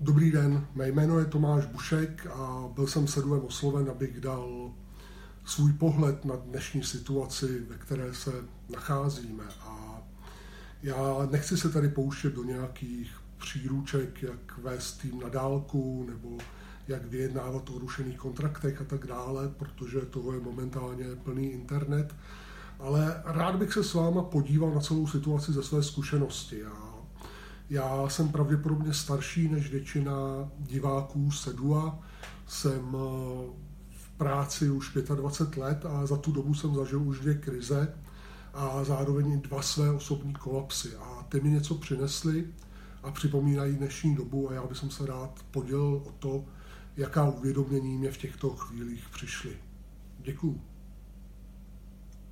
Dobrý den, mé jméno je Tomáš Bušek a byl jsem seduem osloven, abych dal svůj pohled na dnešní situaci, ve které se nacházíme. A já nechci se tady pouštět do nějakých příruček, jak vést tým na dálku nebo jak vyjednávat o rušených kontraktech a tak dále, protože toho je momentálně plný internet. Ale rád bych se s váma podíval na celou situaci ze své zkušenosti. A já jsem pravděpodobně starší než většina diváků Sedua. Jsem eh, v práci už 25 let a za tu dobu jsem zažil už dvě krize a zároveň dva své osobní kolapsy. A ty mi něco přinesly a připomínají dnešní dobu a já bych se rád podělil o to, jaká uvědomění mě v těchto chvílích přišly. Děkuju.